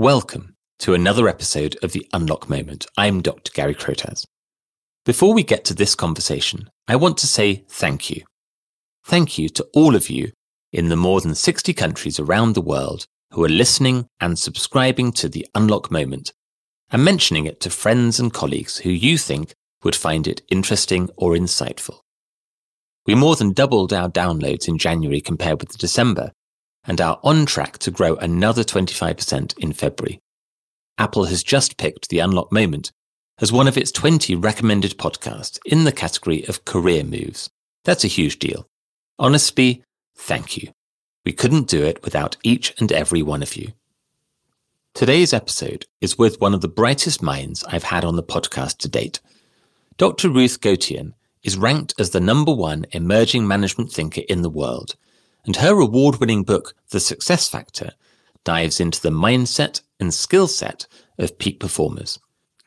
Welcome to another episode of The Unlock Moment. I'm Dr. Gary Crotaz. Before we get to this conversation, I want to say thank you. Thank you to all of you in the more than 60 countries around the world who are listening and subscribing to The Unlock Moment and mentioning it to friends and colleagues who you think would find it interesting or insightful. We more than doubled our downloads in January compared with December and are on track to grow another 25% in February. Apple has just picked The Unlock Moment as one of its 20 recommended podcasts in the category of career moves. That's a huge deal. Honestly, thank you. We couldn't do it without each and every one of you. Today's episode is with one of the brightest minds I've had on the podcast to date. Dr. Ruth Gotian is ranked as the number one emerging management thinker in the world and her award winning book, The Success Factor, dives into the mindset and skill set of peak performers.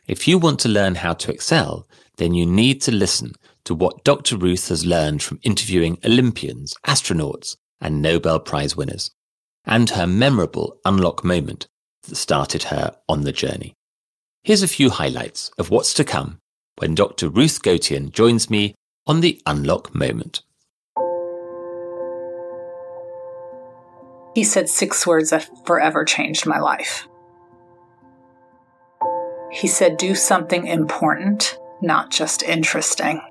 If you want to learn how to excel, then you need to listen to what Dr. Ruth has learned from interviewing Olympians, astronauts, and Nobel Prize winners, and her memorable unlock moment that started her on the journey. Here's a few highlights of what's to come when Dr. Ruth Gotian joins me on the Unlock Moment. He said six words that forever changed my life. He said, Do something important, not just interesting.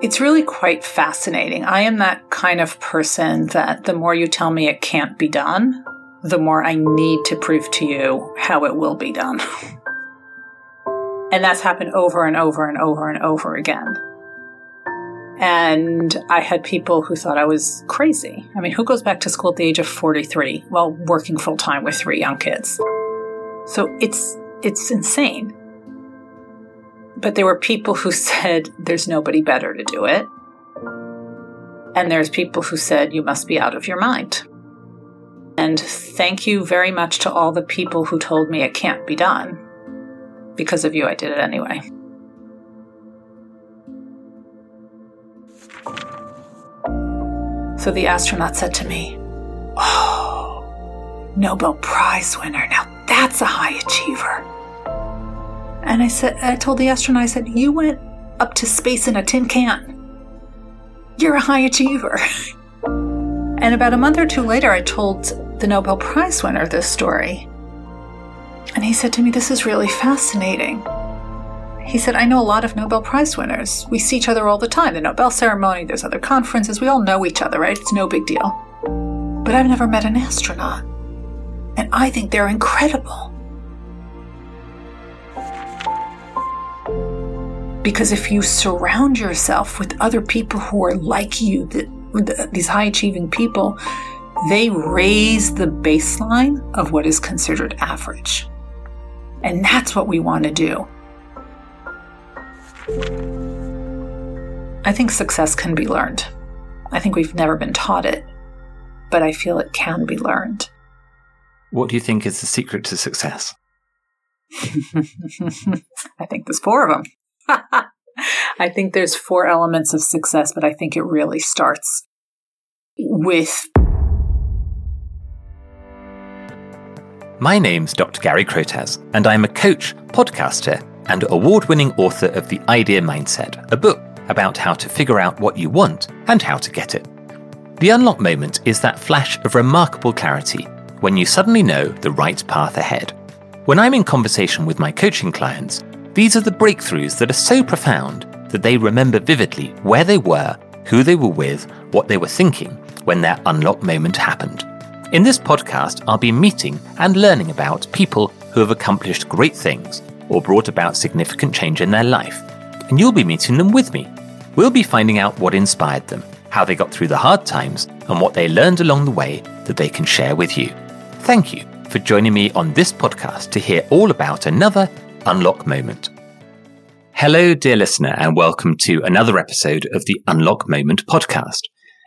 It's really quite fascinating. I am that kind of person that the more you tell me it can't be done, the more I need to prove to you how it will be done. and that's happened over and over and over and over again. And I had people who thought I was crazy. I mean, who goes back to school at the age of 43 while working full time with three young kids? So it's, it's insane. But there were people who said there's nobody better to do it. And there's people who said you must be out of your mind. And thank you very much to all the people who told me it can't be done. Because of you, I did it anyway. So the astronaut said to me, Oh, Nobel Prize winner. Now that's a high achiever. And I said, I told the astronaut, I said, You went up to space in a tin can. You're a high achiever. and about a month or two later, I told the Nobel Prize winner this story. And he said to me, This is really fascinating. He said, I know a lot of Nobel Prize winners. We see each other all the time. The Nobel ceremony, there's other conferences. We all know each other, right? It's no big deal. But I've never met an astronaut. And I think they're incredible. Because if you surround yourself with other people who are like you, the, the, these high achieving people, they raise the baseline of what is considered average. And that's what we want to do. I think success can be learned. I think we've never been taught it, but I feel it can be learned. What do you think is the secret to success? I think there's four of them. I think there's four elements of success, but I think it really starts with. My name's Dr. Gary Crotaz, and I'm a coach, podcaster, and award winning author of The Idea Mindset, a book about how to figure out what you want and how to get it. The unlock moment is that flash of remarkable clarity when you suddenly know the right path ahead. When I'm in conversation with my coaching clients, these are the breakthroughs that are so profound that they remember vividly where they were, who they were with, what they were thinking when their unlock moment happened. In this podcast, I'll be meeting and learning about people who have accomplished great things or brought about significant change in their life. And you'll be meeting them with me. We'll be finding out what inspired them, how they got through the hard times, and what they learned along the way that they can share with you. Thank you for joining me on this podcast to hear all about another Unlock Moment. Hello, dear listener, and welcome to another episode of the Unlock Moment podcast.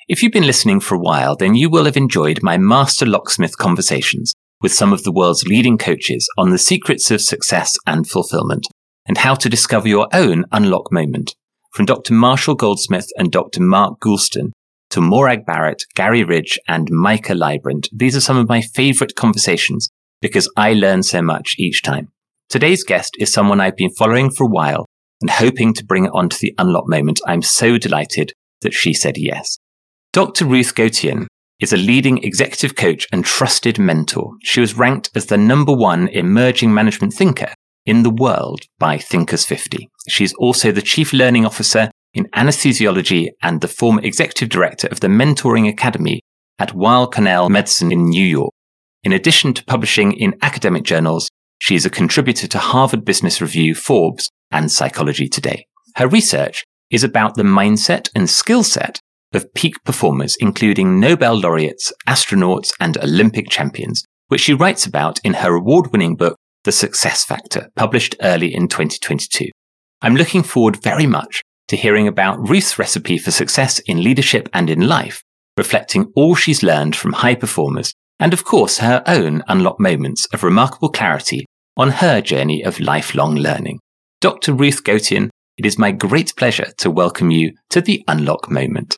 If you've been listening for a while, then you will have enjoyed my master locksmith conversations with some of the world's leading coaches on the secrets of success and fulfillment and how to discover your own unlock moment from Dr. Marshall Goldsmith and Dr. Mark Goulston to Morag Barrett, Gary Ridge, and Micah Librant. These are some of my favorite conversations because I learn so much each time. Today's guest is someone I've been following for a while and hoping to bring it onto the unlock moment. I'm so delighted that she said yes. Dr. Ruth Gotian is a leading executive coach and trusted mentor. She was ranked as the number one emerging management thinker in the world by Thinkers 50. She's also the chief learning officer in anesthesiology and the former executive director of the Mentoring Academy at Weill Cornell Medicine in New York. In addition to publishing in academic journals, she is a contributor to Harvard Business Review, Forbes, and Psychology Today. Her research is about the mindset and skill set of peak performers, including Nobel laureates, astronauts, and Olympic champions, which she writes about in her award winning book, The Success Factor, published early in 2022. I'm looking forward very much to hearing about Ruth's recipe for success in leadership and in life, reflecting all she's learned from high performers, and of course her own unlocked moments of remarkable clarity on her journey of lifelong learning. Dr. Ruth Gotian, it is my great pleasure to welcome you to the Unlock Moment.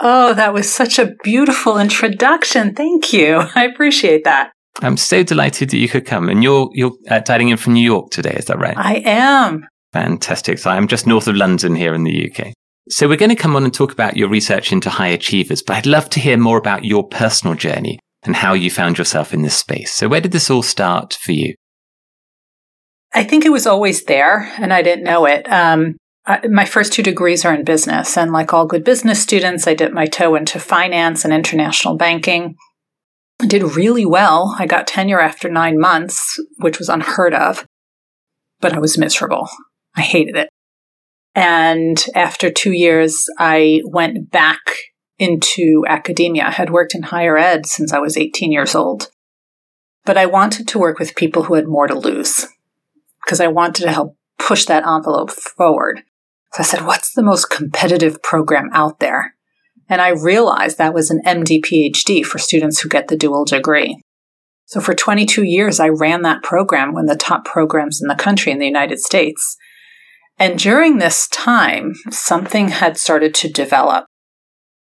Oh, that was such a beautiful introduction. Thank you. I appreciate that. I'm so delighted that you could come. And you're you're uh, dialing in from New York today, is that right? I am. Fantastic. So I'm just north of London here in the UK. So we're going to come on and talk about your research into high achievers, but I'd love to hear more about your personal journey and how you found yourself in this space. So where did this all start for you? I think it was always there and I didn't know it. Um, My first two degrees are in business and like all good business students, I dipped my toe into finance and international banking. I did really well. I got tenure after nine months, which was unheard of, but I was miserable. I hated it. And after two years, I went back into academia. I had worked in higher ed since I was 18 years old. But I wanted to work with people who had more to lose because I wanted to help push that envelope forward. So I said, what's the most competitive program out there? And I realized that was an MD PhD for students who get the dual degree. So for 22 years, I ran that program, one of the top programs in the country in the United States. And during this time, something had started to develop.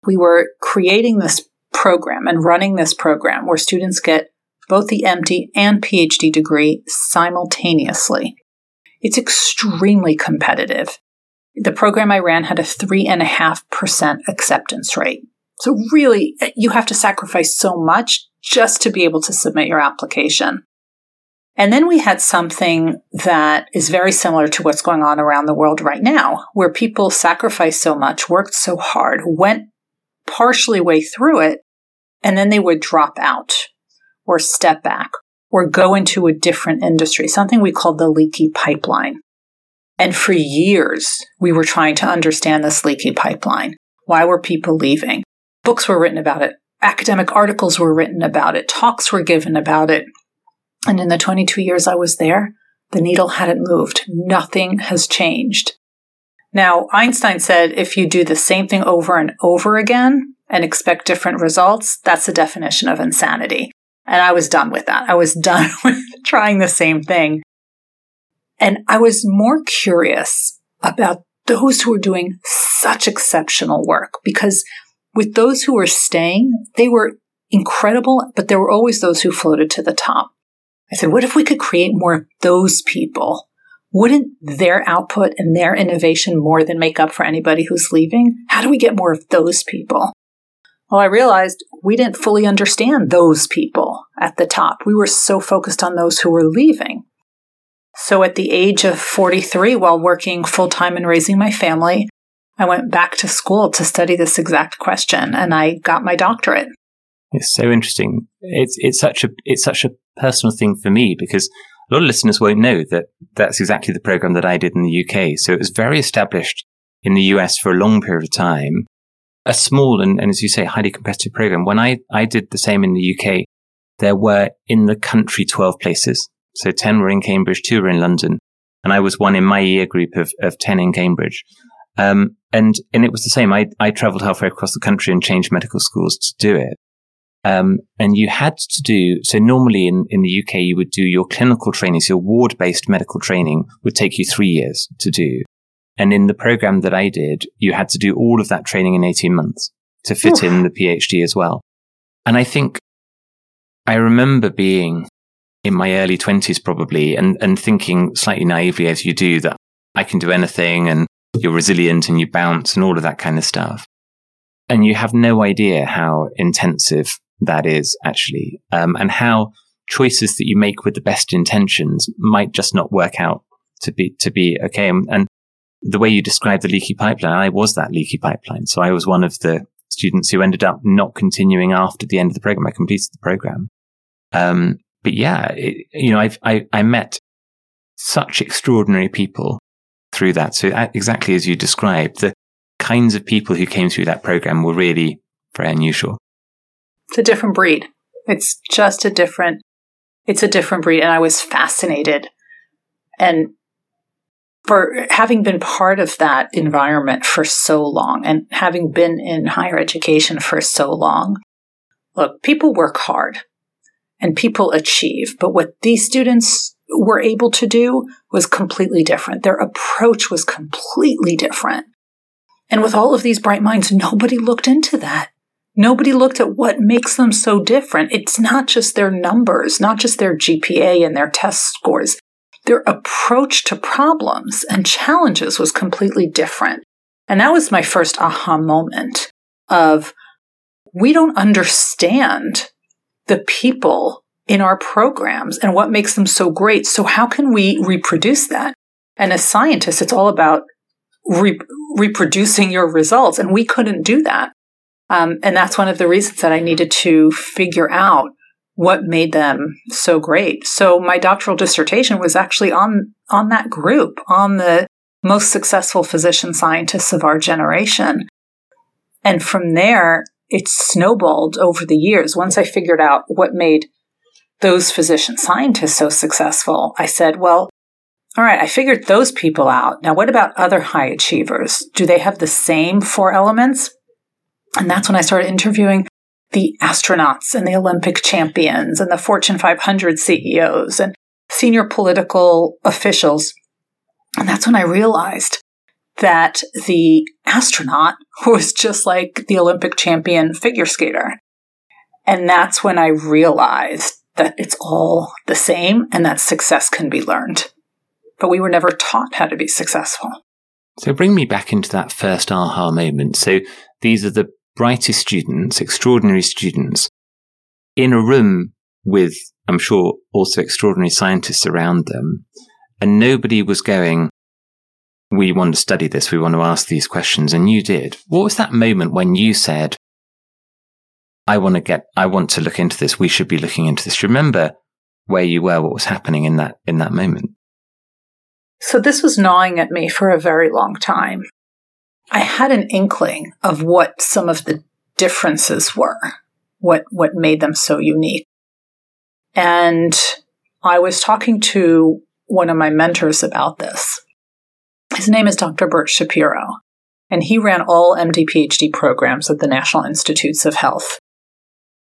We were creating this program and running this program where students get both the MD and PhD degree simultaneously. It's extremely competitive. The program I ran had a 3.5% acceptance rate. So, really, eh, you have to sacrifice so much just to be able to submit your application. And then we had something that is very similar to what's going on around the world right now, where people sacrificed so much, worked so hard, went partially way through it, and then they would drop out or step back or go into a different industry, something we called the leaky pipeline. And for years, we were trying to understand this leaky pipeline. Why were people leaving? Books were written about it. Academic articles were written about it. Talks were given about it. And in the 22 years I was there, the needle hadn't moved. Nothing has changed. Now, Einstein said if you do the same thing over and over again and expect different results, that's the definition of insanity. And I was done with that. I was done with trying the same thing. And I was more curious about those who were doing such exceptional work because with those who were staying, they were incredible, but there were always those who floated to the top. I said, what if we could create more of those people? Wouldn't their output and their innovation more than make up for anybody who's leaving? How do we get more of those people? Well, I realized we didn't fully understand those people at the top. We were so focused on those who were leaving. So at the age of 43, while working full time and raising my family, I went back to school to study this exact question and I got my doctorate. It's so interesting. It's it's such a it's such a personal thing for me because a lot of listeners won't know that that's exactly the program that I did in the UK. So it was very established in the US for a long period of time. A small and, and as you say, highly competitive program. When I, I did the same in the UK, there were in the country 12 places. So 10 were in Cambridge, two were in London. And I was one in my year group of, of 10 in Cambridge. Um, and, and it was the same. I, I traveled halfway across the country and changed medical schools to do it. Um, and you had to do, so normally in, in the UK, you would do your clinical training. So your ward based medical training would take you three years to do. And in the program that I did, you had to do all of that training in 18 months. to fit Oof. in the PhD as well. And I think I remember being in my early twenties probably and, and thinking slightly naively as you do that I can do anything and you're resilient and you bounce and all of that kind of stuff. And you have no idea how intensive that is actually, um, and how choices that you make with the best intentions might just not work out to be, to be okay. And, and the way you described the leaky pipeline, I was that leaky pipeline. So I was one of the students who ended up not continuing after the end of the program. I completed the program. Um, but yeah, it, you know, I've, I, I met such extraordinary people through that. So exactly as you described, the kinds of people who came through that program were really very unusual. It's a different breed. It's just a different, it's a different breed. And I was fascinated. And for having been part of that environment for so long and having been in higher education for so long, look, people work hard and people achieve. But what these students were able to do was completely different. Their approach was completely different. And with all of these bright minds, nobody looked into that. Nobody looked at what makes them so different. It's not just their numbers, not just their GPA and their test scores. Their approach to problems and challenges was completely different. And that was my first aha moment of we don't understand the people in our programs and what makes them so great. So how can we reproduce that? And as scientists, it's all about re- reproducing your results. And we couldn't do that. Um, and that's one of the reasons that I needed to figure out what made them so great. So my doctoral dissertation was actually on, on that group, on the most successful physician scientists of our generation. And from there, it snowballed over the years. Once I figured out what made those physician scientists so successful, I said, well, all right, I figured those people out. Now, what about other high achievers? Do they have the same four elements? And that's when I started interviewing the astronauts and the Olympic champions and the Fortune 500 CEOs and senior political officials. And that's when I realized that the astronaut was just like the Olympic champion figure skater. And that's when I realized that it's all the same and that success can be learned. But we were never taught how to be successful. So bring me back into that first aha moment. So these are the brightest students, extraordinary students in a room with, I'm sure, also extraordinary scientists around them. And nobody was going, we want to study this. We want to ask these questions. And you did. What was that moment when you said, I want to get, I want to look into this. We should be looking into this. Remember where you were, what was happening in that, in that moment. So this was gnawing at me for a very long time. I had an inkling of what some of the differences were, what, what made them so unique. And I was talking to one of my mentors about this. His name is Dr. Bert Shapiro, and he ran all MD PhD programs at the National Institutes of Health.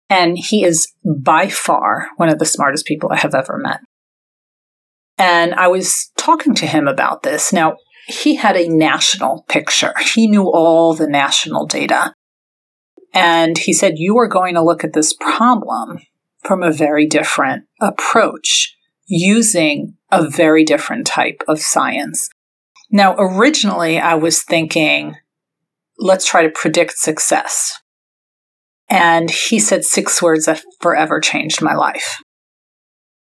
And he is by far one of the smartest people I have ever met. And I was talking to him about this. Now, he had a national picture. He knew all the national data. And he said, You are going to look at this problem from a very different approach using a very different type of science. Now, originally, I was thinking, let's try to predict success. And he said six words that forever changed my life.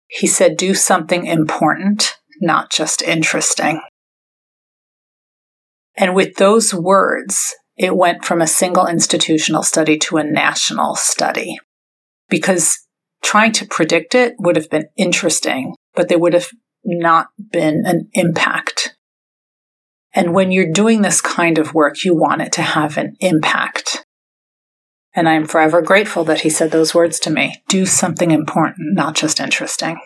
He said, do something important, not just interesting. And with those words, it went from a single institutional study to a national study because trying to predict it would have been interesting, but there would have not been an impact. And when you're doing this kind of work, you want it to have an impact. And I'm forever grateful that he said those words to me. Do something important, not just interesting.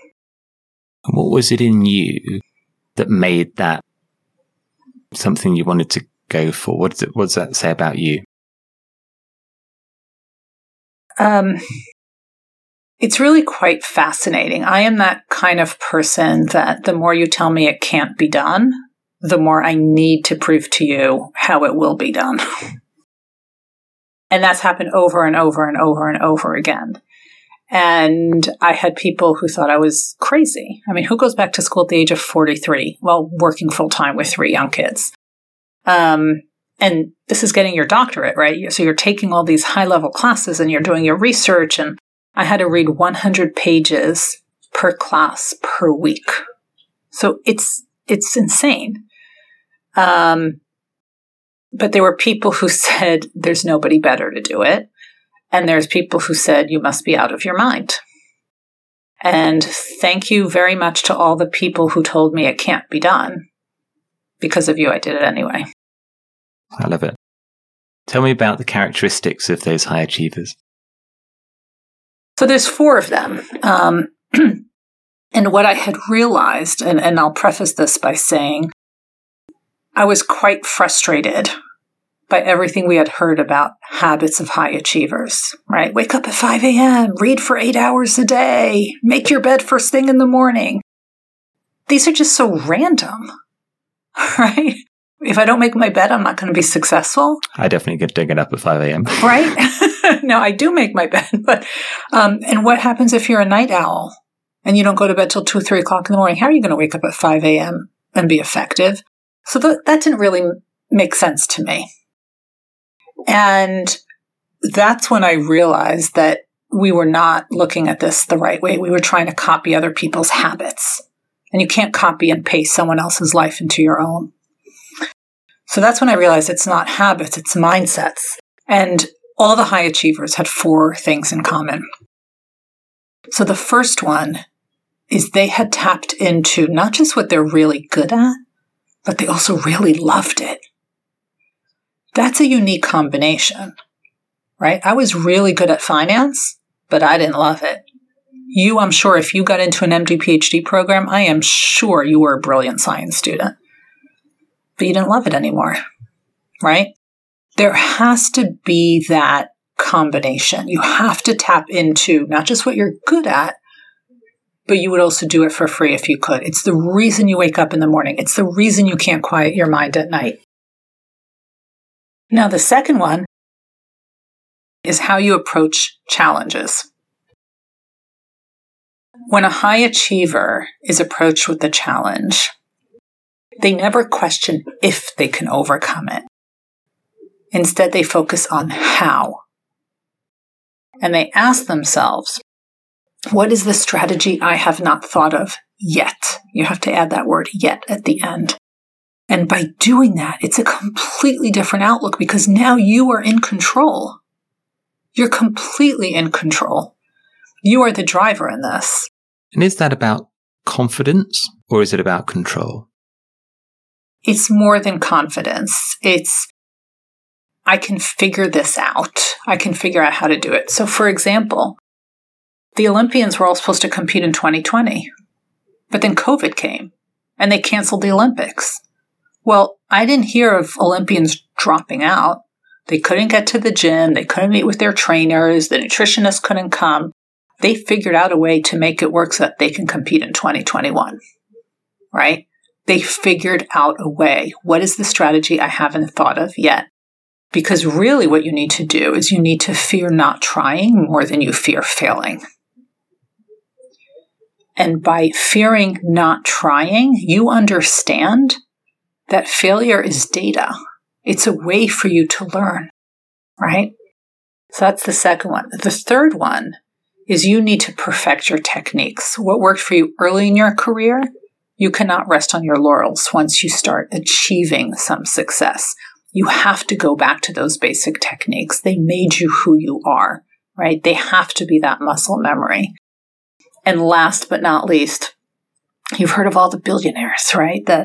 What was it in you that made that something you wanted to go for? What does, it, what does that say about you? Um, it's really quite fascinating. I am that kind of person that the more you tell me it can't be done, the more I need to prove to you how it will be done. And that's happened over and over and over and over again. And I had people who thought I was crazy. I mean, who goes back to school at the age of 43 while working full time with three young kids? Um, and this is getting your doctorate, right? So you're taking all these high level classes and you're doing your research. And I had to read 100 pages per class per week. So it's, it's insane. Um, but there were people who said there's nobody better to do it. And there's people who said you must be out of your mind. And thank you very much to all the people who told me it can't be done. Because of you, I did it anyway. I love it. Tell me about the characteristics of those high achievers. So there's four of them. Um, and what I had realized, and, and I'll preface this by saying, I was quite frustrated by everything we had heard about habits of high achievers, right? Wake up at 5 a.m., read for eight hours a day, make your bed first thing in the morning. These are just so random, right? If I don't make my bed, I'm not going to be successful. I definitely get get up at 5 a.m. right? no, I do make my bed, but, um, and what happens if you're a night owl and you don't go to bed till two, three o'clock in the morning? How are you going to wake up at 5 a.m. and be effective? So th- that didn't really make sense to me. And that's when I realized that we were not looking at this the right way. We were trying to copy other people's habits. And you can't copy and paste someone else's life into your own. So that's when I realized it's not habits, it's mindsets. And all the high achievers had four things in common. So the first one is they had tapped into not just what they're really good at, but they also really loved it. That's a unique combination, right? I was really good at finance, but I didn't love it. You, I'm sure, if you got into an MD PhD program, I am sure you were a brilliant science student, but you didn't love it anymore, right? There has to be that combination. You have to tap into not just what you're good at, but you would also do it for free if you could. It's the reason you wake up in the morning. It's the reason you can't quiet your mind at night. Now, the second one is how you approach challenges. When a high achiever is approached with a challenge, they never question if they can overcome it. Instead, they focus on how. And they ask themselves, what is the strategy I have not thought of yet? You have to add that word yet at the end. And by doing that, it's a completely different outlook because now you are in control. You're completely in control. You are the driver in this. And is that about confidence or is it about control? It's more than confidence. It's, I can figure this out. I can figure out how to do it. So, for example, the Olympians were all supposed to compete in 2020, but then COVID came and they canceled the Olympics. Well, I didn't hear of Olympians dropping out. They couldn't get to the gym. They couldn't meet with their trainers. The nutritionist couldn't come. They figured out a way to make it work so that they can compete in 2021. Right? They figured out a way. What is the strategy I haven't thought of yet? Because really what you need to do is you need to fear not trying more than you fear failing. And by fearing not trying, you understand that failure is data. It's a way for you to learn, right? So that's the second one. The third one is you need to perfect your techniques. What worked for you early in your career, you cannot rest on your laurels once you start achieving some success. You have to go back to those basic techniques. They made you who you are, right? They have to be that muscle memory. And last but not least, you've heard of all the billionaires, right? The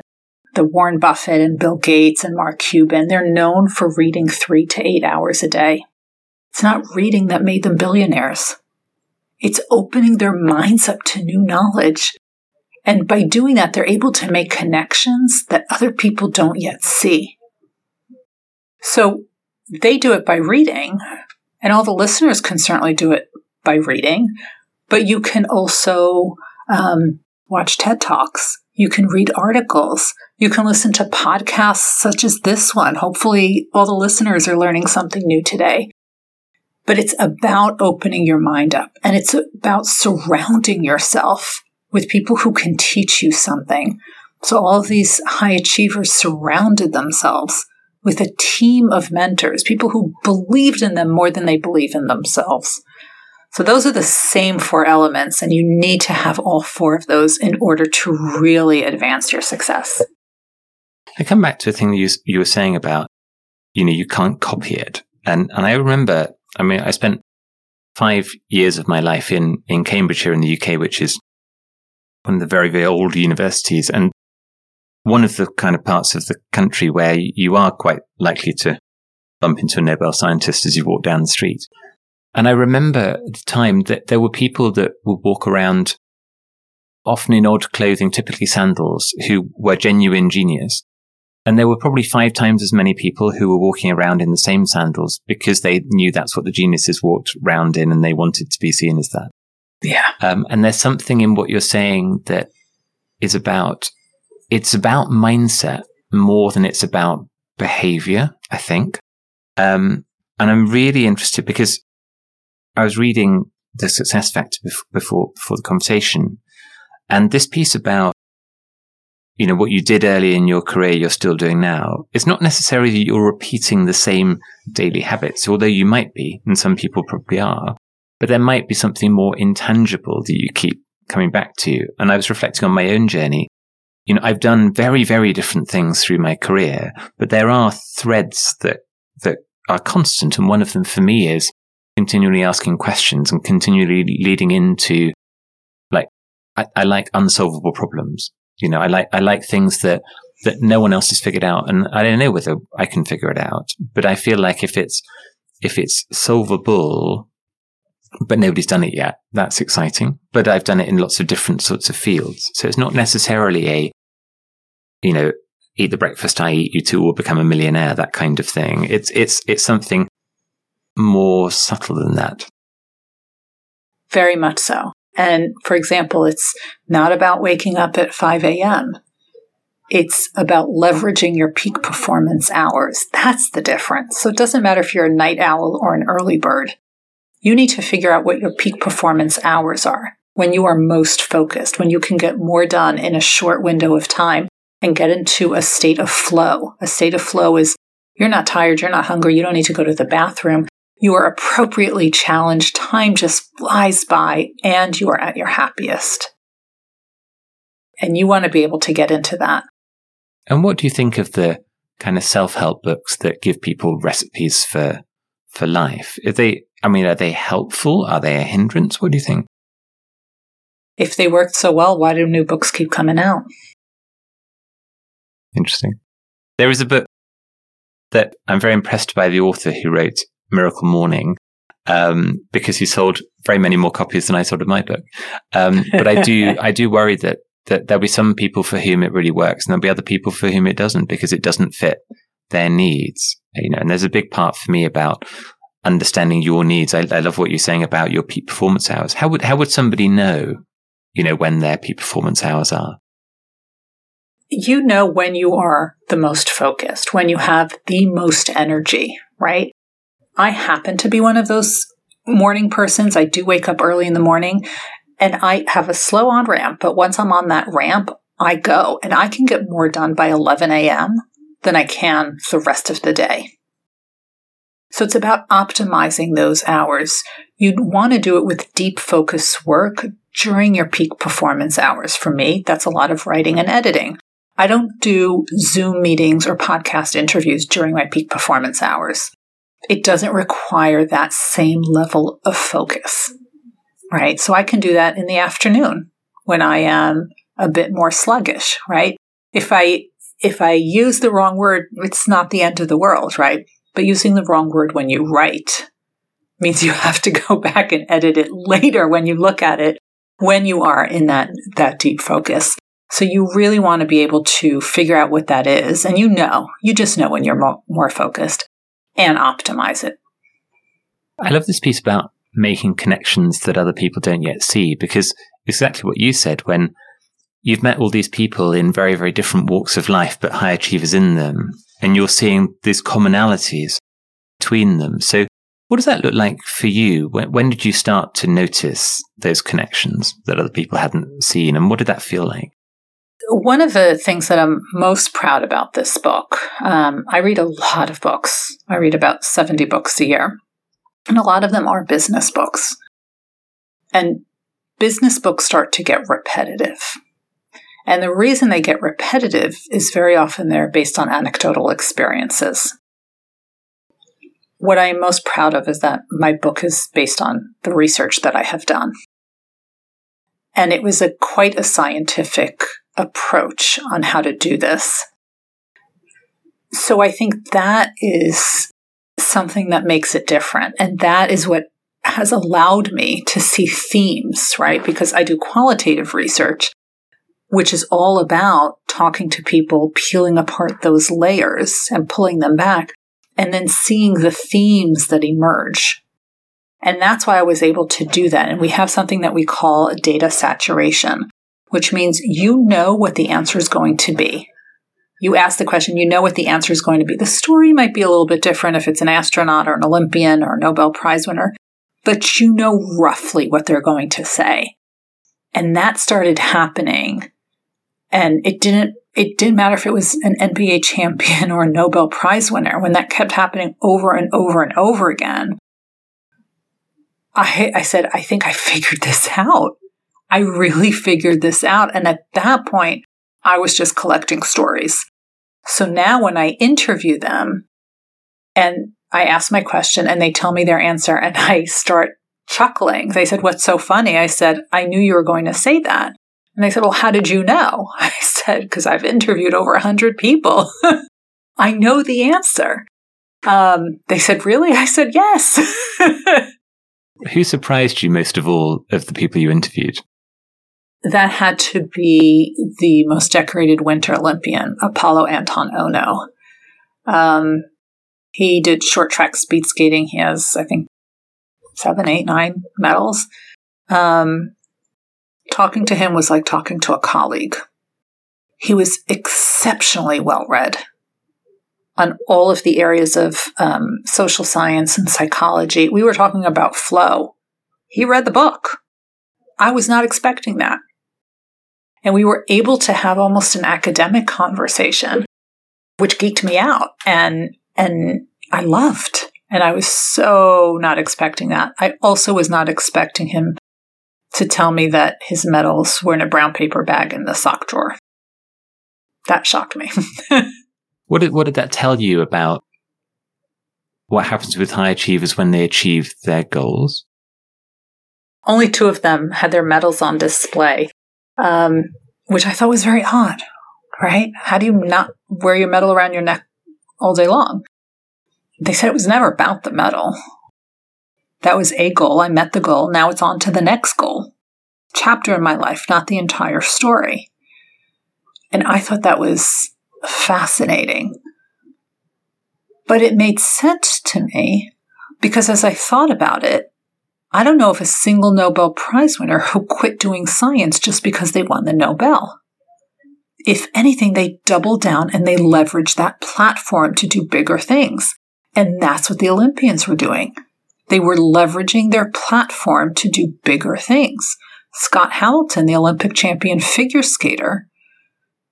the Warren Buffett and Bill Gates and Mark Cuban, they're known for reading three to eight hours a day. It's not reading that made them billionaires. It's opening their minds up to new knowledge. And by doing that, they're able to make connections that other people don't yet see. So they do it by reading, and all the listeners can certainly do it by reading, but you can also um, watch TED Talks. You can read articles. You can listen to podcasts such as this one. Hopefully, all the listeners are learning something new today. but it's about opening your mind up and it's about surrounding yourself with people who can teach you something. So all of these high achievers surrounded themselves with a team of mentors, people who believed in them more than they believe in themselves. So those are the same four elements, and you need to have all four of those in order to really advance your success. I come back to a thing you, you were saying about, you know, you can't copy it. And, and I remember, I mean, I spent five years of my life in, in Cambridge here in the UK, which is one of the very, very old universities. And one of the kind of parts of the country where you are quite likely to bump into a Nobel scientist as you walk down the street. And I remember at the time that there were people that would walk around often in odd clothing, typically sandals, who were genuine genius. And there were probably five times as many people who were walking around in the same sandals because they knew that's what the geniuses walked round in and they wanted to be seen as that. Yeah. Um, and there's something in what you're saying that is about it's about mindset more than it's about behavior, I think. Um, and I'm really interested because I was reading the success factor before, before the conversation and this piece about, you know, what you did early in your career, you're still doing now. It's not necessarily that you're repeating the same daily habits, although you might be, and some people probably are, but there might be something more intangible that you keep coming back to. And I was reflecting on my own journey you know, I've done very, very different things through my career, but there are threads that, that are constant. And one of them for me is continually asking questions and continually leading into like, I, I like unsolvable problems. You know, I like, I like things that, that no one else has figured out. And I don't know whether I can figure it out, but I feel like if it's, if it's solvable, but nobody's done it yet. That's exciting. But I've done it in lots of different sorts of fields. So it's not necessarily a, you know, eat the breakfast I eat, you too will become a millionaire, that kind of thing. It's, it's, it's something more subtle than that. Very much so. And for example, it's not about waking up at 5 a.m. It's about leveraging your peak performance hours. That's the difference. So it doesn't matter if you're a night owl or an early bird you need to figure out what your peak performance hours are when you are most focused, when you can get more done in a short window of time and get into a state of flow. A state of flow is you're not tired, you're not hungry, you don't need to go to the bathroom. You are appropriately challenged, time just flies by, and you are at your happiest. And you want to be able to get into that. And what do you think of the kind of self help books that give people recipes for for life? Are they I mean, are they helpful? Are they a hindrance? What do you think? If they worked so well, why do new books keep coming out? Interesting. There is a book that I'm very impressed by the author who wrote Miracle Morning, um, because he sold very many more copies than I sold of my book. Um, but I do, I do worry that, that there'll be some people for whom it really works and there'll be other people for whom it doesn't because it doesn't fit their needs. You know, and there's a big part for me about understanding your needs. I, I, love what you're saying about your peak performance hours. How would how would somebody know, you know, when their peak performance hours are? You know when you are the most focused, when you have the most energy, right? I happen to be one of those morning persons. I do wake up early in the morning and I have a slow on ramp, but once I'm on that ramp, I go and I can get more done by 11 a.m. than I can the rest of the day. So it's about optimizing those hours. You'd want to do it with deep focus work during your peak performance hours. For me, that's a lot of writing and editing. I don't do Zoom meetings or podcast interviews during my peak performance hours. It doesn't require that same level of focus, right? So I can do that in the afternoon when I am a bit more sluggish, right? If I, if I use the wrong word, it's not the end of the world, right? But using the wrong word when you write means you have to go back and edit it later when you look at it when you are in that, that deep focus. So you really want to be able to figure out what that is. And you know, you just know when you're mo- more focused and optimize it. I love this piece about making connections that other people don't yet see because exactly what you said when you've met all these people in very, very different walks of life, but high achievers in them and you're seeing these commonalities between them. So What does that look like for you? When, when did you start to notice those connections that other people hadn't seen? And what did that feel like? One of the things that I'm most proud about this book, um, I read a lot of books. I read about 70 books a year, and a lot of them are business books. And business books start to get repetitive. And the reason they get repetitive is very often they're based on anecdotal experiences. What I am most proud of is that my book is based on the research that I have done. And it was a quite a scientific approach on how to do this. So I think that is something that makes it different. And that is what has allowed me to see themes, right? Because I do qualitative research, which is all about talking to people, peeling apart those layers and pulling them back, and then seeing the themes that emerge. And that's why I was able to do that. And we have something that we call data saturation, which means you know what the answer is going to be. You ask the question, you know what the answer is going to be. The story might be a little bit different if it's an astronaut or an Olympian or a Nobel Prize winner, but you know roughly what they're going to say. And that started happening. And it didn't, it didn't matter if it was an NBA champion or a Nobel Prize winner. When that kept happening over and over and over again, I, I said, I think I figured this out. I really figured this out. And at that point, I was just collecting stories. So now when I interview them and I ask my question and they tell me their answer and I start chuckling. They said, What's so funny? I said, I knew you were going to say that. And they said, Well, how did you know? I said, Because I've interviewed over a 100 people. I know the answer. Um, they said, Really? I said, Yes. Who surprised you most of all of the people you interviewed? That had to be the most decorated Winter Olympian, Apolo Anton Ohno. Um, he did short track speed skating. He has, I think, seven, eight, nine medals. Um, talking to him was like talking to a colleague. He was exceptionally well read on all of the areas of um, social science and psychology. We were talking about flow. He read the book. I was not expecting that. And we were able to have almost an academic conversation, which geeked me out. And and I loved. And I was so not expecting that. I also was not expecting him to tell me that his medals were in a brown paper bag in the sock drawer. That shocked me. what did what did that tell you about what happens with high achievers when they achieve their goals? Only two of them had their medals on display, um, which I thought was very odd. Right? How do you not wear your medal around your neck all day long. They said it was never about the medal. That was a goal. I met the goal. Now it's on to the next goal. Chapter in my life, not the entire story. And I thought that was fascinating. But it made sense to me because as I thought about it, I don't know of a single Nobel Prize winner who quit doing science just because they won the Nobel if anything, they double down and they leverage that platform to do bigger things. And that's what the Olympians were doing. They were leveraging their platform to do bigger things. Scott Hamilton, the Olympic champion figure skater,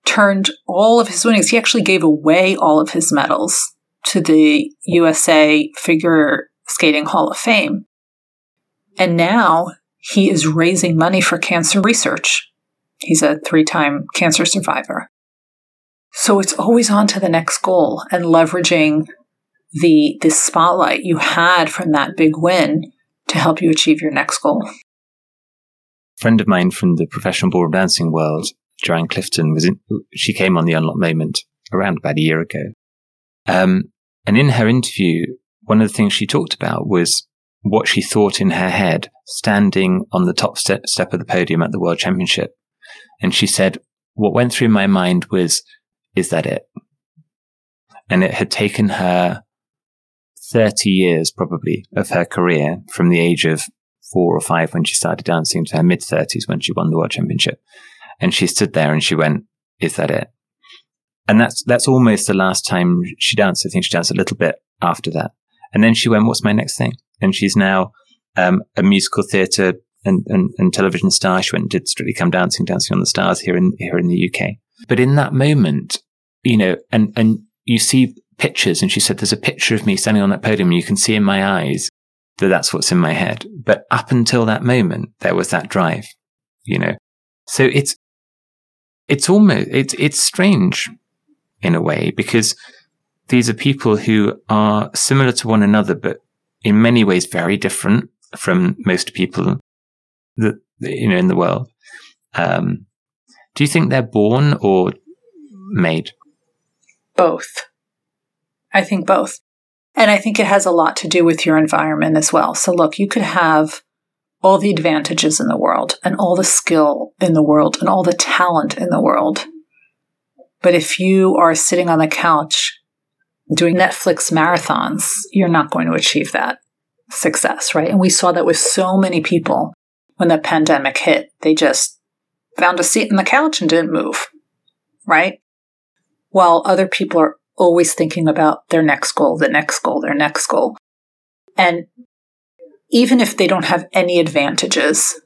turned all of his winnings, he actually gave away all of his medals to the USA Figure Skating Hall of Fame. And now he is raising money for cancer research He's a three time cancer survivor. So it's always on to the next goal and leveraging the, the spotlight you had from that big win to help you achieve your next goal. A friend of mine from the professional ballroom dancing world, Joanne Clifton, was in, she came on the Unlock moment around about a year ago. Um, and in her interview, one of the things she talked about was what she thought in her head standing on the top step, step of the podium at the World Championship and she said, what went through my mind was, is that it? And it had taken her 30 years probably of her career from the age of four or five when she started dancing to her mid 30s when she won the world championship. And she stood there and she went, is that it? And that's, that's almost the last time she danced. I think she danced a little bit after that. And then she went, what's my next thing? And she's now um, a musical theatre and, and, and, television star. She went and did Strictly Come Dancing, Dancing on the Stars here in here in the UK. But in that moment, you know, and and you see pictures, and she said, "There's a picture of me standing on that podium, and you can see in my eyes that that's what's in my head." But up until that moment, there was that drive, you know. So it's it's almost it's it's strange in a way because these are people who are similar to one another, but in many ways very different from most people that you know in the world. Um, do you think they're born or made? Both. I think both. And I think it has a lot to do with your environment as well. So look, you could have all the advantages in the world and all the skill in the world and all the talent in the world. But if you are sitting on the couch doing Netflix marathons, you're not going to achieve that success, right? And we saw that with so many people when the pandemic hit. They just found a seat in the couch and didn't move, right? While other people are always thinking about their next goal, the next goal, their next goal. And even if they don't have any advantages,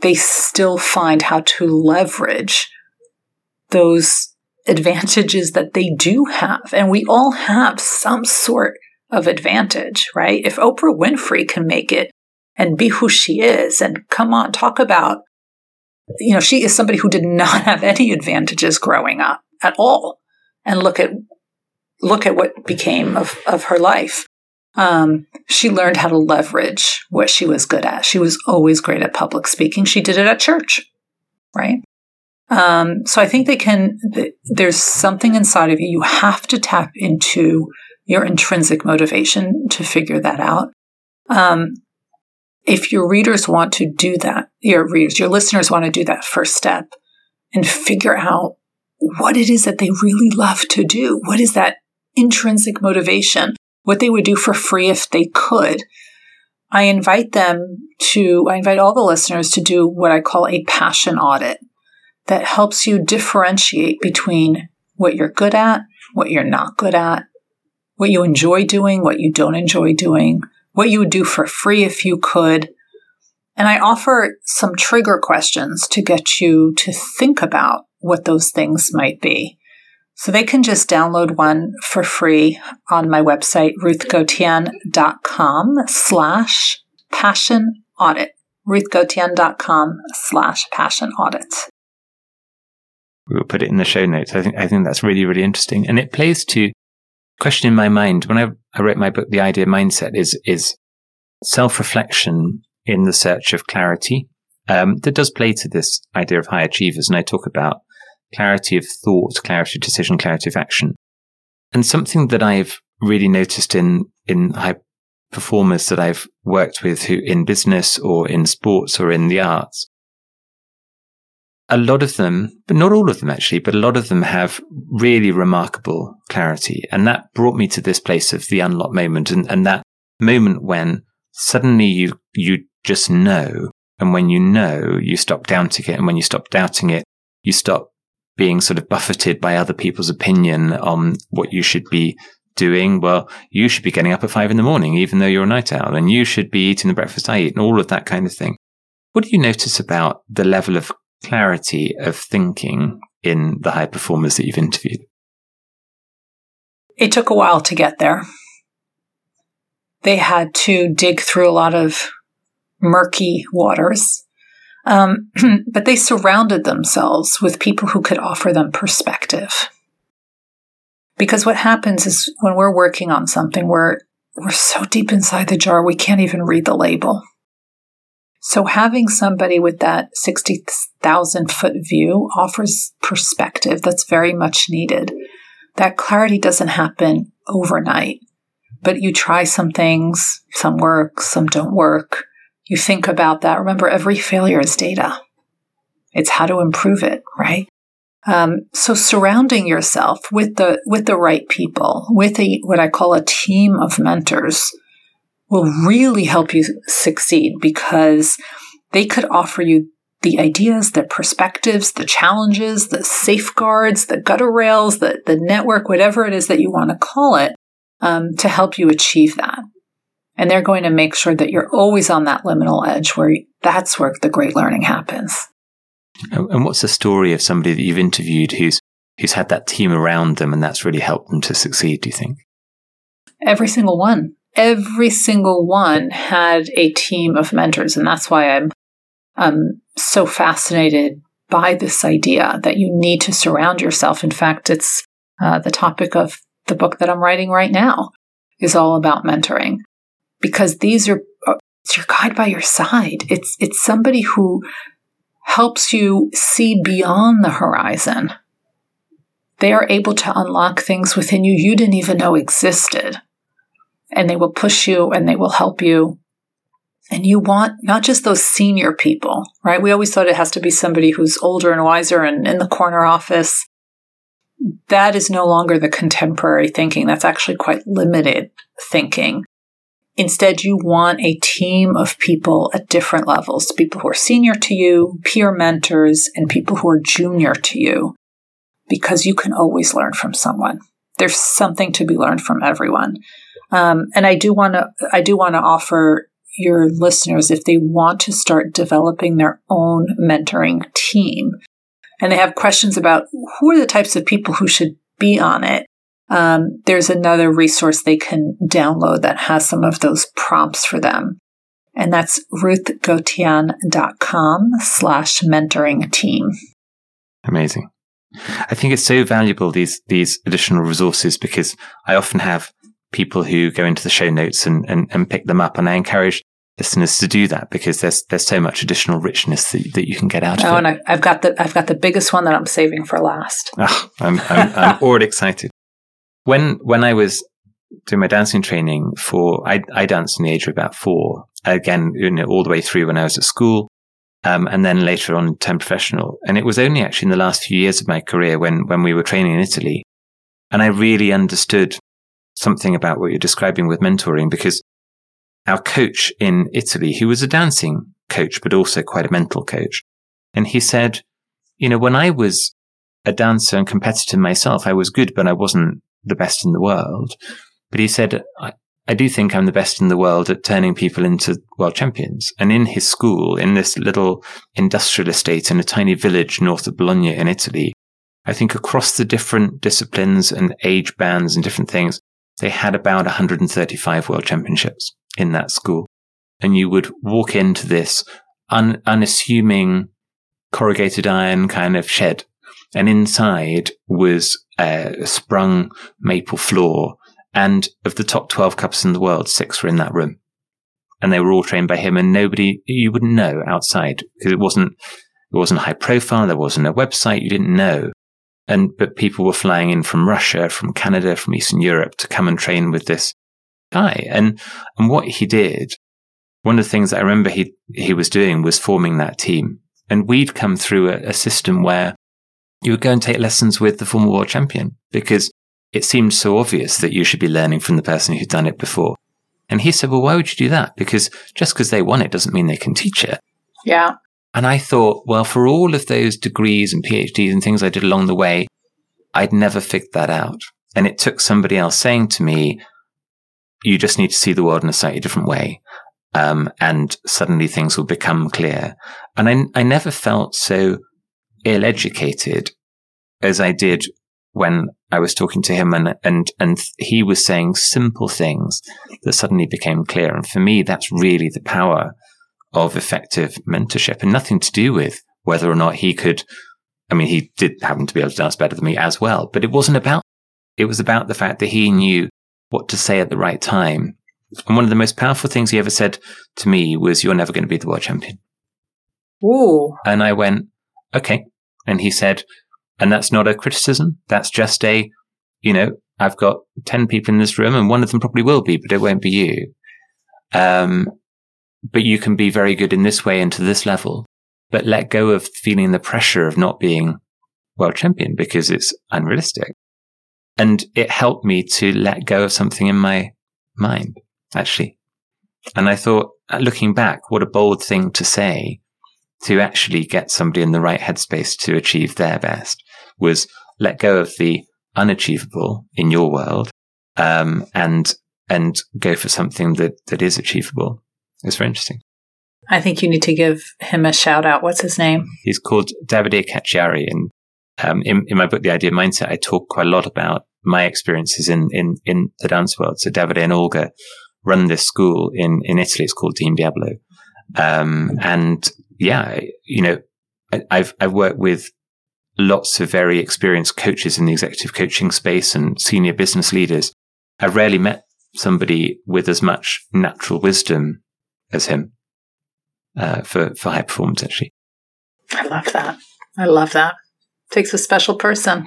they still find how to leverage those advantages that they do have. And we all have some sort of advantage, right? If Oprah Winfrey can make it and be who she is and come on, talk about, you know, she is somebody who did not have any advantages growing up at all. And look at, look at what became of, of her life. Um, she learned how to leverage what she was good at. She was always great at public speaking. She did it at church, right? Um, so I think they can, there's something inside of you. You have to tap into your intrinsic motivation to figure that out. Um, if your readers want to do that, your readers, your listeners want to do that first step and figure out what it is that they really love to do. What is that intrinsic motivation? What they would do for free if they could. I invite them to, I invite all the listeners to do what I call a passion audit that helps you differentiate between what you're good at, what you're not good at, what you enjoy doing, what you don't enjoy doing, what you would do for free if you could. And I offer some trigger questions to get you to think about what those things might be. So they can just download one for free on my website, ruthgotian.com slash passion audit. ruthgotian.com slash passion audit. We will put it in the show notes. I think, I think that's really, really interesting. And it plays to question in my mind when I, I wrote my book, The Idea Mindset is, is self-reflection in the search of clarity. Um, that does play to this idea of high achievers. And I talk about clarity of thought, clarity of decision, clarity of action. And something that I've really noticed in, in high performers that I've worked with who in business or in sports or in the arts a lot of them, but not all of them actually, but a lot of them have really remarkable clarity. And that brought me to this place of the unlock moment and, and that moment when suddenly you, you just know. And when you know, you stop doubting it. And when you stop doubting it, you stop being sort of buffeted by other people's opinion on what you should be doing. Well, you should be getting up at five in the morning, even though you're a night owl, and you should be eating the breakfast I eat and all of that kind of thing. What do you notice about the level of clarity of thinking in the high performers that you've interviewed? It took a while to get there. They had to dig through a lot of murky waters. Um, but they surrounded themselves with people who could offer them perspective. Because what happens is when we're working on something, we're, we're so deep inside the jar, we can't even read the label. So having somebody with that 60,000 foot view offers perspective that's very much needed. That clarity doesn't happen overnight, but you try some things, some work, some don't work. You think about that. Remember, every failure is data. It's how to improve it, right? Um, so surrounding yourself with the with the right people, with a what I call a team of mentors, will really help you succeed because they could offer you the ideas, the perspectives, the challenges, the safeguards, the gutter rails, the, the network, whatever it is that you want to call it, um, to help you achieve that. And they're going to make sure that you're always on that liminal edge where that's where the great learning happens. And what's the story of somebody that you've interviewed who's who's had that team around them and that's really helped them to succeed, do you think? Every single one. Every single one had a team of mentors. And that's why I'm um, so fascinated by this idea that you need to surround yourself. In fact, it's uh, the topic of the book that I'm writing right now is all about mentoring because these are uh, it's your guide by your side. It's it's somebody who helps you see beyond the horizon. They are able to unlock things within you you didn't even know existed. And they will push you and they will help you. And you want not just those senior people, right? We always thought it has to be somebody who's older and wiser and in the corner office. That is no longer the contemporary thinking. That's actually quite limited thinking. Instead, you want a team of people at different levels people who are senior to you, peer mentors, and people who are junior to you, because you can always learn from someone. There's something to be learned from everyone. Um, and I do want to, I do want to offer your listeners, if they want to start developing their own mentoring team and they have questions about who are the types of people who should be on it, um, there's another resource they can download that has some of those prompts for them. And that's ruthgotian.com slash mentoring team. Amazing. I think it's so valuable, these, these additional resources, because I often have people who go into the show notes and, and, and pick them up. And I encourage listeners to do that because there's there's so much additional richness that, that you can get out oh, of it. and I, have got the I've got the biggest one that I'm saving for last. Oh, I'm, I'm, I'm already excited when when I was doing my dancing training for I I danced in the age of about four. Again, you know, all the way through when I was at school. Um, and then later on turned professional. And it was only actually in the last few years of my career when, when we were training in Italy. And I really understood something about what you're describing with mentoring because our coach in Italy, who was a dancing coach, but also quite a mental coach. And he said, you know, when I was a dancer and competitor myself, I was good, but I wasn't the best in the world. But he said, I, I do think I'm the best in the world at turning people into world champions. And in his school, in this little industrial estate in a tiny village north of Bologna in Italy, I think across the different disciplines and age bands and different things, they had about 135 world championships in that school. And you would walk into this un- unassuming corrugated iron kind of shed. And inside was a sprung maple floor. And of the top 12 cups in the world, six were in that room. And they were all trained by him and nobody, you wouldn't know outside because it wasn't, it wasn't high profile. There wasn't a website. You didn't know. And, but people were flying in from Russia, from Canada, from Eastern Europe to come and train with this guy. And, and what he did, one of the things that I remember he, he was doing was forming that team. And we'd come through a, a system where you would go and take lessons with the former world champion because it seemed so obvious that you should be learning from the person who'd done it before. And he said, well, why would you do that? Because just because they won it doesn't mean they can teach it. Yeah. And I thought, well, for all of those degrees and PhDs and things I did along the way, I'd never figured that out. And it took somebody else saying to me, you just need to see the world in a slightly different way. Um, and suddenly things will become clear. And I, I never felt so ill educated as I did when I was talking to him and, and, and he was saying simple things that suddenly became clear. And for me, that's really the power of effective mentorship and nothing to do with whether or not he could. I mean, he did happen to be able to dance better than me as well, but it wasn't about, it was about the fact that he knew what to say at the right time. And one of the most powerful things he ever said to me was, you're never going to be the world champion. Ooh. And I went, okay, and he said, and that's not a criticism. That's just a, you know, I've got 10 people in this room and one of them probably will be, but it won't be you. Um, but you can be very good in this way and to this level, but let go of feeling the pressure of not being world champion because it's unrealistic. And it helped me to let go of something in my mind, actually. And I thought, looking back, what a bold thing to say to actually get somebody in the right headspace to achieve their best was let go of the unachievable in your world um, and and go for something that, that is achievable. It's very interesting. I think you need to give him a shout out. What's his name? He's called Davide Cacciari. And um, in, in my book, The Idea Mindset, I talk quite a lot about my experiences in, in, in the dance world. So Davide and Olga run this school in, in Italy. It's called Team Diablo. Um, and yeah, you know, I, I've, I've worked with lots of very experienced coaches in the executive coaching space and senior business leaders. I've rarely met somebody with as much natural wisdom as him uh, for for high performance. Actually, I love that. I love that. Takes a special person.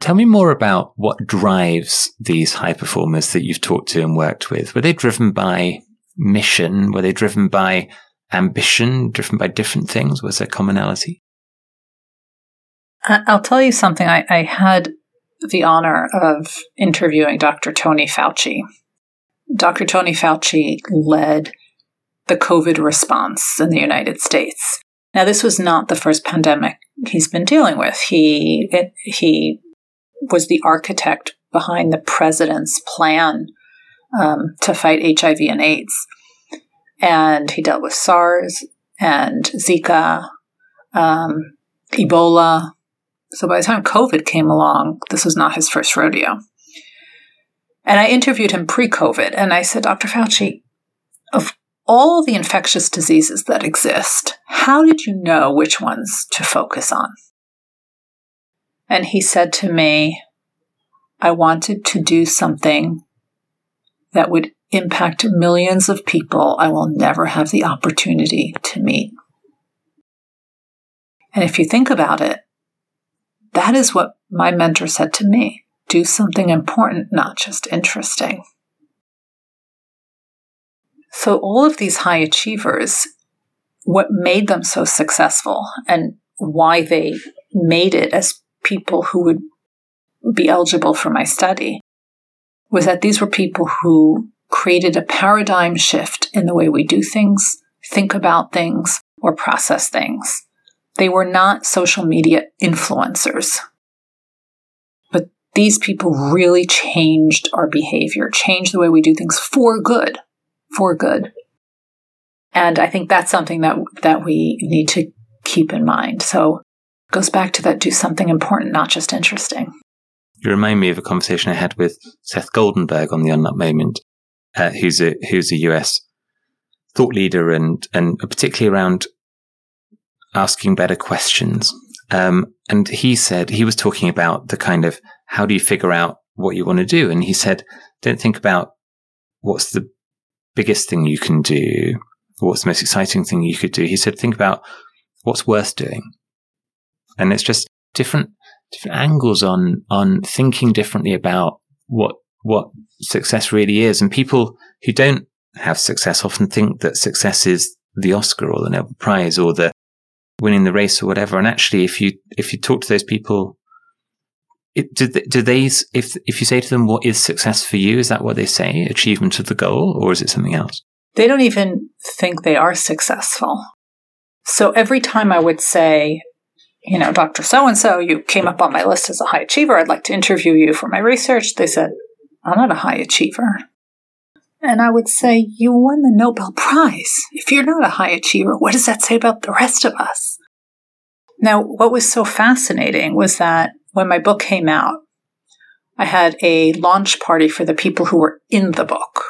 Tell me more about what drives these high performers that you've talked to and worked with. Were they driven by mission? Were they driven by ambition? Driven by different things? Was there commonality? I'll tell you something. I, I had the honor of interviewing Dr. Tony Fauci. Dr. Tony Fauci led the COVID response in the United States. Now, this was not the first pandemic he's been dealing with. He it, he was the architect behind the president's plan um, to fight HIV and AIDS, and he dealt with SARS and Zika, um, Ebola. So by the time COVID came along, this was not his first rodeo. And I interviewed him pre COVID, and I said, Dr. Fauci, of all the infectious diseases that exist, how did you know which ones to focus on? And he said to me, I wanted to do something that would impact millions of people I will never have the opportunity to meet. And if you think about it, that is what my mentor said to me do something important, not just interesting. So, all of these high achievers, what made them so successful and why they made it as people who would be eligible for my study was that these were people who created a paradigm shift in the way we do things, think about things, or process things. They were not social media influencers. These people really changed our behavior, changed the way we do things for good for good. And I think that's something that that we need to keep in mind. So it goes back to that do something important, not just interesting. You remind me of a conversation I had with Seth Goldenberg on the Unlock Moment, uh, who's a who's a US thought leader and and particularly around asking better questions. Um, and he said he was talking about the kind of how do you figure out what you want to do, and he said don't think about what's the biggest thing you can do? What's the most exciting thing you could do? He said, think about what's worth doing. And it's just different, different angles on, on thinking differently about what, what success really is. And people who don't have success often think that success is the Oscar or the Nobel Prize or the winning the race or whatever. And actually, if you, if you talk to those people it, do, they, do they, if, if you say to them, what is success for you? Is that what they say? Achievement of the goal, or is it something else? They don't even think they are successful. So every time I would say, you know, Dr. So and so, you came up on my list as a high achiever. I'd like to interview you for my research. They said, I'm not a high achiever. And I would say, You won the Nobel Prize. If you're not a high achiever, what does that say about the rest of us? Now, what was so fascinating was that when my book came out, I had a launch party for the people who were in the book.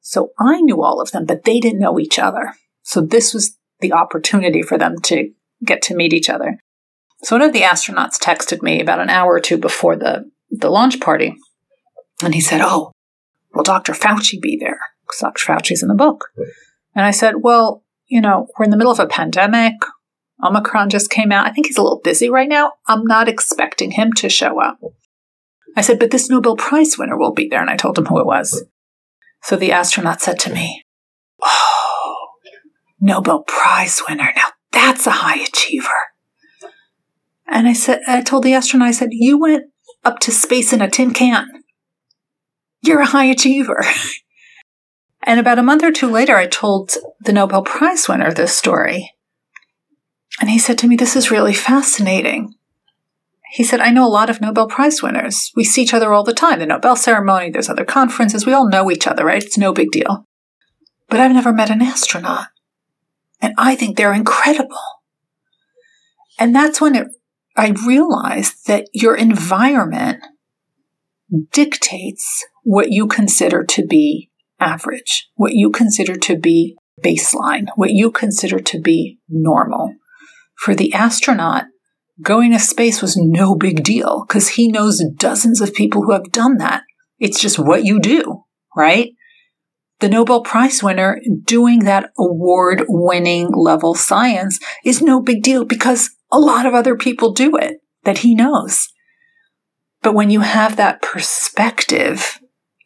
So I knew all of them, but they didn't know each other. So this was the opportunity for them to get to meet each other. So one of the astronauts texted me about an hour or two before the, the launch party, and he said, Oh, will Dr. Fauci be there? Because Dr. Fauci's in the book. And I said, Well, you know, we're in the middle of a pandemic. Omicron just came out. I think he's a little busy right now. I'm not expecting him to show up. I said, but this Nobel Prize winner will be there. And I told him who it was. So the astronaut said to me, Oh, Nobel Prize winner. Now that's a high achiever. And I said, I told the astronaut, I said, you went up to space in a tin can. You're a high achiever. and about a month or two later, I told the Nobel Prize winner this story. And he said to me, This is really fascinating. he said, I know a lot of Nobel Prize winners. We see each other all the time. The Nobel ceremony, there's other conferences. We all know each other, right? It's no big deal. But I've never met an astronaut. And I think they're incredible. And that's when it, I realized that your environment dictates what you consider to be average, what you consider to be baseline, what you consider to be normal. For the astronaut, going to space was no big deal because he knows dozens of people who have done that. It's just what you do, right? The Nobel Prize winner doing that award winning level science is no big deal because a lot of other people do it that he knows. But when you have that perspective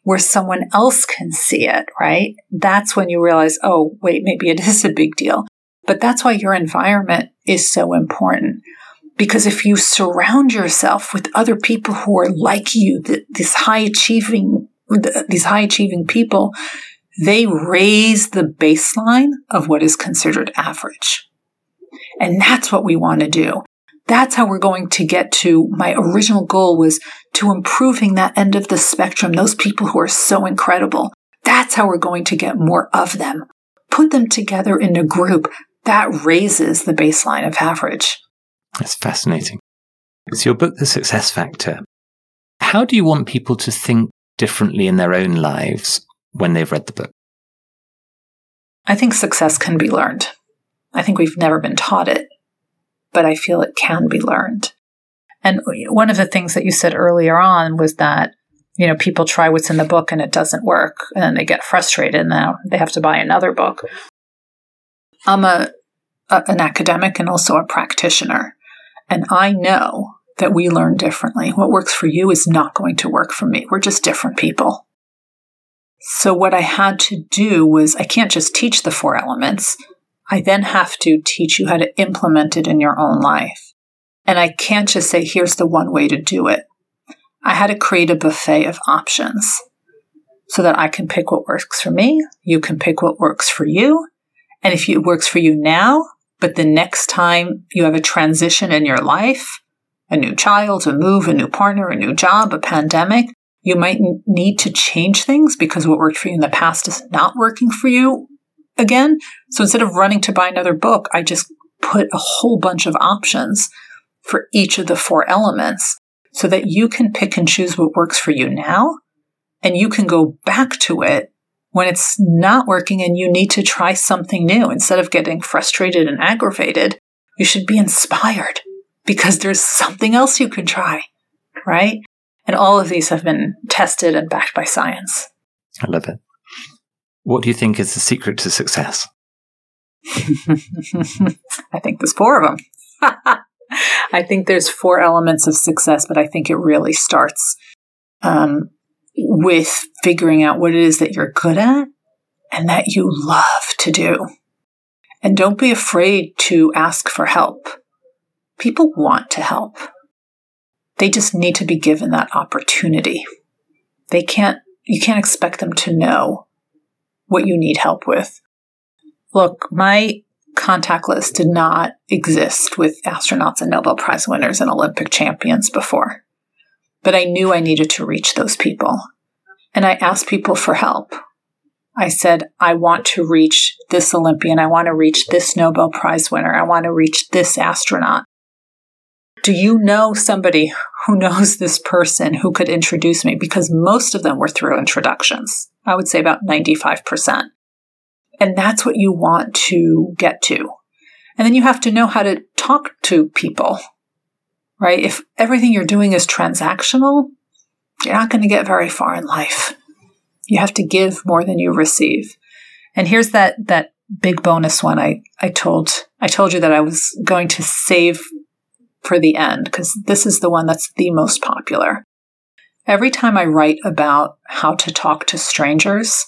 where someone else can see it, right? That's when you realize, oh, wait, maybe it is a big deal. But that's why your environment is so important. Because if you surround yourself with other people who are like you, this high achieving, these high achieving people, they raise the baseline of what is considered average. And that's what we want to do. That's how we're going to get to my original goal was to improving that end of the spectrum, those people who are so incredible. That's how we're going to get more of them. Put them together in a group that raises the baseline of average. That's fascinating. It's your book, The Success Factor. How do you want people to think differently in their own lives when they've read the book? I think success can be learned. I think we've never been taught it, but I feel it can be learned. And one of the things that you said earlier on was that, you know, people try what's in the book and it doesn't work and they get frustrated and now they have to buy another book. I'm a, a an academic and also a practitioner. And I know that we learn differently. What works for you is not going to work for me. We're just different people. So what I had to do was I can't just teach the four elements. I then have to teach you how to implement it in your own life. And I can't just say, here's the one way to do it. I had to create a buffet of options so that I can pick what works for me. You can pick what works for you. And if it works for you now, but the next time you have a transition in your life, a new child, a move, a new partner, a new job, a pandemic, you might need to change things because what worked for you in the past is not working for you again. So instead of running to buy another book, I just put a whole bunch of options for each of the four elements so that you can pick and choose what works for you now. And you can go back to it when it's not working and you need to try something new. Instead of getting frustrated and aggravated, you should be inspired because there's something else you can try, right? And all of these have been tested and backed by science. I love it. What do you think is the secret to success? I think there's four of them. I think there's four elements of success, but I think it really starts um, with figuring out what it is that you're good at and that you love to do. And don't be afraid to ask for help. People want to help. They just need to be given that opportunity. They can't, you can't expect them to know what you need help with. Look, my contact list did not exist with astronauts and Nobel Prize winners and Olympic champions before. But I knew I needed to reach those people. And I asked people for help. I said, I want to reach this Olympian. I want to reach this Nobel Prize winner. I want to reach this astronaut. Do you know somebody who knows this person who could introduce me? Because most of them were through introductions. I would say about 95%. And that's what you want to get to. And then you have to know how to talk to people, right? If everything you're doing is transactional, you're not going to get very far in life. You have to give more than you receive. And here's that, that big bonus one I, I told, I told you that I was going to save for the end because this is the one that's the most popular. Every time I write about how to talk to strangers,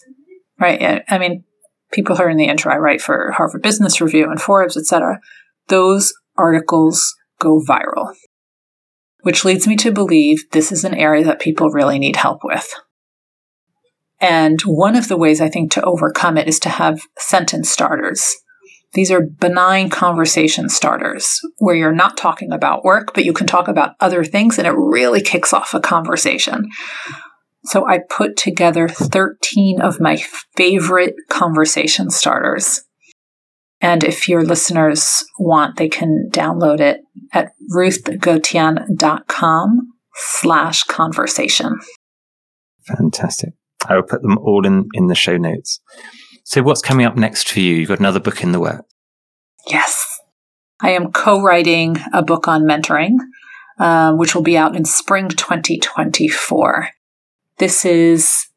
right? I mean, people heard in the intro, I write for Harvard Business Review and Forbes, etc. Those articles go viral, which leads me to believe this is an area that people really need help with. And one of the ways I think to overcome it is to have sentence starters. These are benign conversation starters where you're not talking about work, but you can talk about other things and it really kicks off a conversation. So I put together 13 of my favorite conversation starters. And if your listeners want, they can download it at ruthgotian.com slash conversation. Fantastic. I will put them all in, in the show notes. So what's coming up next for you? You've got another book in the works. Yes. I am co-writing a book on mentoring, uh, which will be out in spring 2024. This is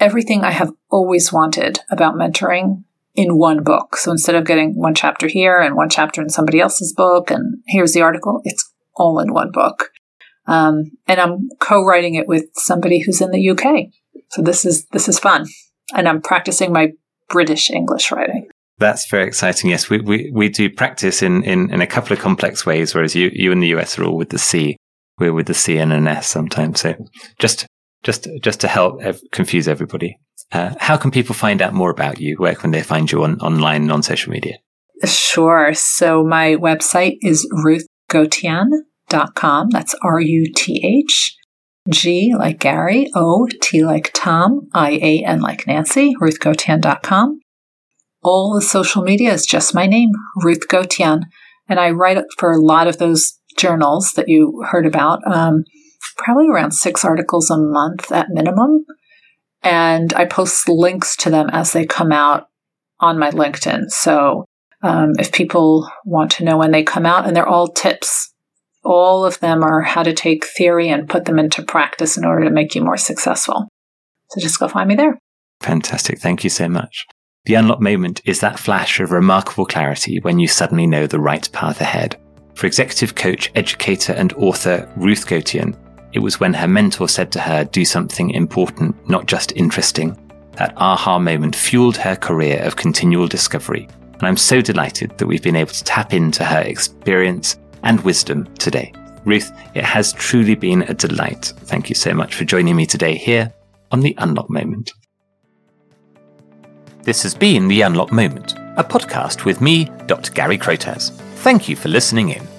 everything I have always wanted about mentoring in one book. So instead of getting one chapter here and one chapter in somebody else's book, and here's the article, it's all in one book. Um, and I'm co-writing it with somebody who's in the UK. So this is this is fun, and I'm practicing my British English writing. That's very exciting. Yes, we, we, we do practice in, in, in a couple of complex ways, whereas you, you in the US are all with the C. We're with the C and an S sometimes. So just, just, just to help ev- confuse everybody. Uh, how can people find out more about you? Where can they find you on, online on social media? Sure. So my website is ruthgotian.com. That's R U T H G like Gary, O, T like Tom, I A N like Nancy, ruthgotian.com. All the social media is just my name, Ruth Gotian. And I write for a lot of those journals that you heard about, um, probably around six articles a month at minimum. And I post links to them as they come out on my LinkedIn. So um, if people want to know when they come out, and they're all tips all of them are how to take theory and put them into practice in order to make you more successful. So just go find me there. Fantastic. Thank you so much. The unlock moment is that flash of remarkable clarity when you suddenly know the right path ahead. For executive coach, educator, and author Ruth Gotian, it was when her mentor said to her, do something important, not just interesting. That aha moment fueled her career of continual discovery. And I'm so delighted that we've been able to tap into her experience and wisdom today. Ruth, it has truly been a delight. Thank you so much for joining me today here on The Unlock Moment. This has been The Unlock Moment, a podcast with me, Dr. Gary Crotaz. Thank you for listening in.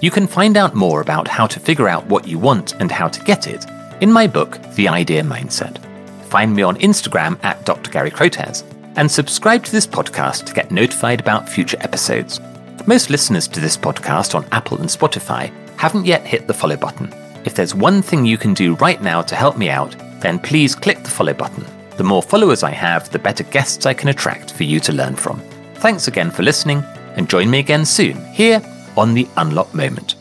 You can find out more about how to figure out what you want and how to get it in my book, The Idea Mindset. Find me on Instagram at Dr. Gary Crotaz and subscribe to this podcast to get notified about future episodes. Most listeners to this podcast on Apple and Spotify haven't yet hit the follow button. If there's one thing you can do right now to help me out, then please click the follow button. The more followers I have, the better guests I can attract for you to learn from. Thanks again for listening, and join me again soon here on the Unlock Moment.